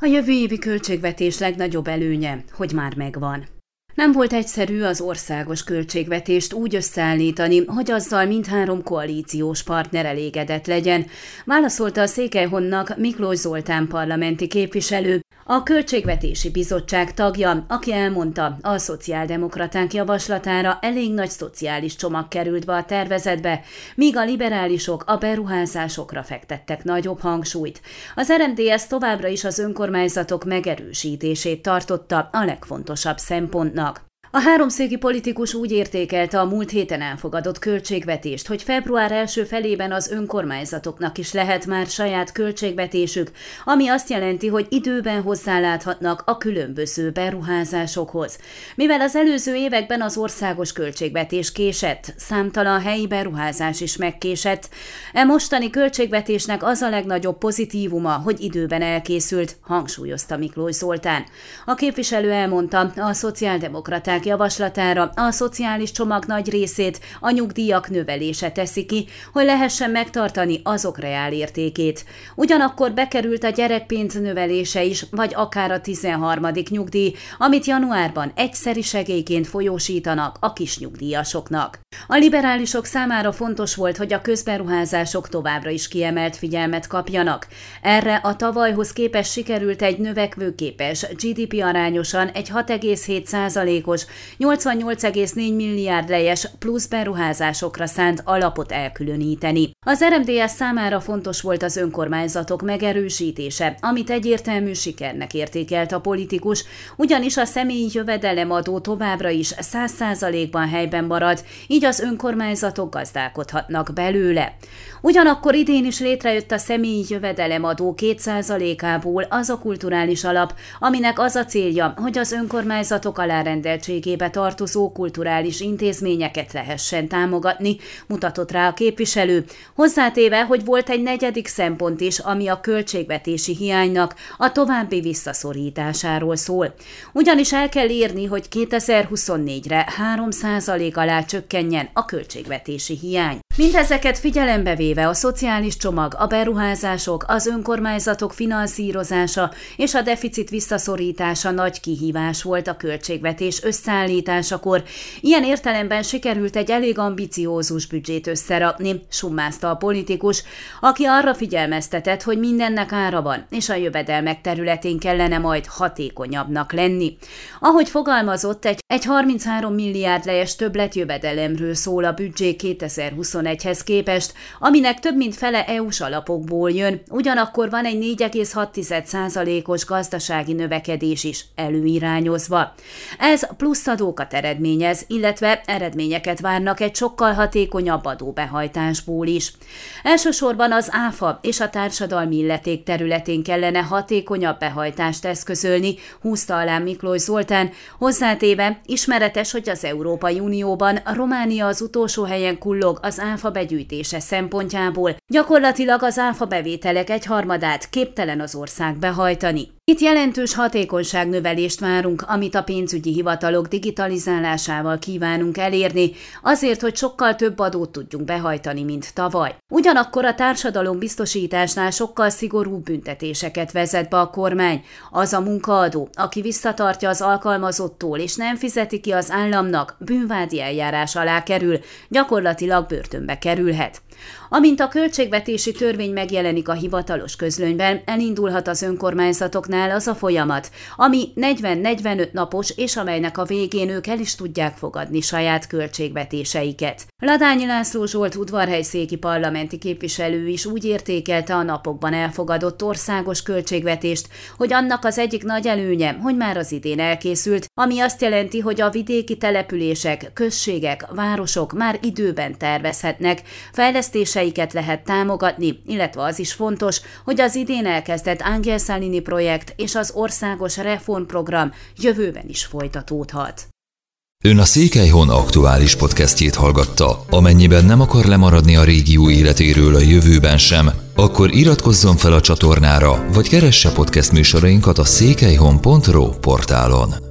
A jövő évi költségvetés legnagyobb előnye, hogy már megvan. Nem volt egyszerű az országos költségvetést úgy összeállítani, hogy azzal mindhárom koalíciós partner elégedett legyen, válaszolta a Székelyhonnak Miklós Zoltán parlamenti képviselő, a Költségvetési Bizottság tagja, aki elmondta, a szociáldemokraták javaslatára elég nagy szociális csomag került be a tervezetbe, míg a liberálisok a beruházásokra fektettek nagyobb hangsúlyt. Az RMDS továbbra is az önkormányzatok megerősítését tartotta a legfontosabb szempontnak. A háromszéki politikus úgy értékelte a múlt héten elfogadott költségvetést, hogy február első felében az önkormányzatoknak is lehet már saját költségvetésük, ami azt jelenti, hogy időben hozzáláthatnak a különböző beruházásokhoz. Mivel az előző években az országos költségvetés késett, számtalan helyi beruházás is megkésett, e mostani költségvetésnek az a legnagyobb pozitívuma, hogy időben elkészült, hangsúlyozta Miklós Zoltán. A képviselő elmondta, a szociáldemokraták javaslatára a szociális csomag nagy részét a nyugdíjak növelése teszi ki, hogy lehessen megtartani azok reálértékét. Ugyanakkor bekerült a gyerekpénz növelése is, vagy akár a 13. nyugdíj, amit januárban egyszeri segélyként folyósítanak a kis nyugdíjasoknak. A liberálisok számára fontos volt, hogy a közberuházások továbbra is kiemelt figyelmet kapjanak. Erre a tavalyhoz képest sikerült egy növekvőképes, GDP arányosan egy 6,7%-os 88,4 milliárd lejes plusz beruházásokra szánt alapot elkülöníteni. Az RMDS számára fontos volt az önkormányzatok megerősítése, amit egyértelmű sikernek értékelt a politikus, ugyanis a személyi jövedelemadó továbbra is 100%-ban helyben marad, így az önkormányzatok gazdálkodhatnak belőle. Ugyanakkor idén is létrejött a személyi jövedelemadó 2%-ából az a kulturális alap, aminek az a célja, hogy az önkormányzatok alárendeltségébe tartozó kulturális intézményeket lehessen támogatni, mutatott rá a képviselő, hozzátéve, hogy volt egy negyedik szempont is, ami a költségvetési hiánynak a további visszaszorításáról szól. Ugyanis el kell írni, hogy 2024-re 3% alá csökkenjen a költségvetési hiány. Mindezeket figyelembe véve a szociális csomag, a beruházások, az önkormányzatok finanszírozása és a deficit visszaszorítása nagy kihívás volt a költségvetés összeállításakor. Ilyen értelemben sikerült egy elég ambiciózus büdzsét összerakni, summázta a politikus, aki arra figyelmeztetett, hogy mindennek ára van, és a jövedelmek területén kellene majd hatékonyabbnak lenni. Ahogy fogalmazott, egy, egy 33 milliárd lejes többletjövedelemről szól a büdzsé 2021 2021-hez képest, aminek több mint fele EU-s alapokból jön, ugyanakkor van egy 4,6%-os gazdasági növekedés is előirányozva. Ez plusz adókat eredményez, illetve eredményeket várnak egy sokkal hatékonyabb adóbehajtásból is. Elsősorban az ÁFA és a társadalmi illeték területén kellene hatékonyabb behajtást eszközölni, húzta alá Miklós Zoltán, hozzátéve ismeretes, hogy az Európai Unióban Románia az utolsó helyen kullog az ÁFA áfa begyűjtése szempontjából gyakorlatilag az áfa bevételek egy harmadát képtelen az ország behajtani. Itt jelentős hatékonyságnövelést várunk, amit a pénzügyi hivatalok digitalizálásával kívánunk elérni, azért, hogy sokkal több adót tudjunk behajtani, mint tavaly. Ugyanakkor a társadalom biztosításnál sokkal szigorúbb büntetéseket vezet be a kormány. Az a munkaadó, aki visszatartja az alkalmazottól és nem fizeti ki az államnak, bűnvádi eljárás alá kerül, gyakorlatilag börtönbe kerülhet. Amint a költségvetési törvény megjelenik a hivatalos közlönyben, elindulhat az önkormányzatoknál az a folyamat, ami 40-45 napos, és amelynek a végén ők el is tudják fogadni saját költségvetéseiket. Ladányi László Zsolt udvarhelyszéki parlamenti képviselő is úgy értékelte a napokban elfogadott országos költségvetést, hogy annak az egyik nagy előnye, hogy már az idén elkészült, ami azt jelenti, hogy a vidéki települések, községek, városok már időben tervezhetnek, fejlesztések lépéseiket lehet támogatni, illetve az is fontos, hogy az idén elkezdett Angel Salini projekt és az országos reformprogram jövőben is folytatódhat. Ön a Székelyhon aktuális podcastjét hallgatta. Amennyiben nem akar lemaradni a régió életéről a jövőben sem, akkor iratkozzon fel a csatornára, vagy keresse podcast műsorainkat a székelyhon.pro portálon.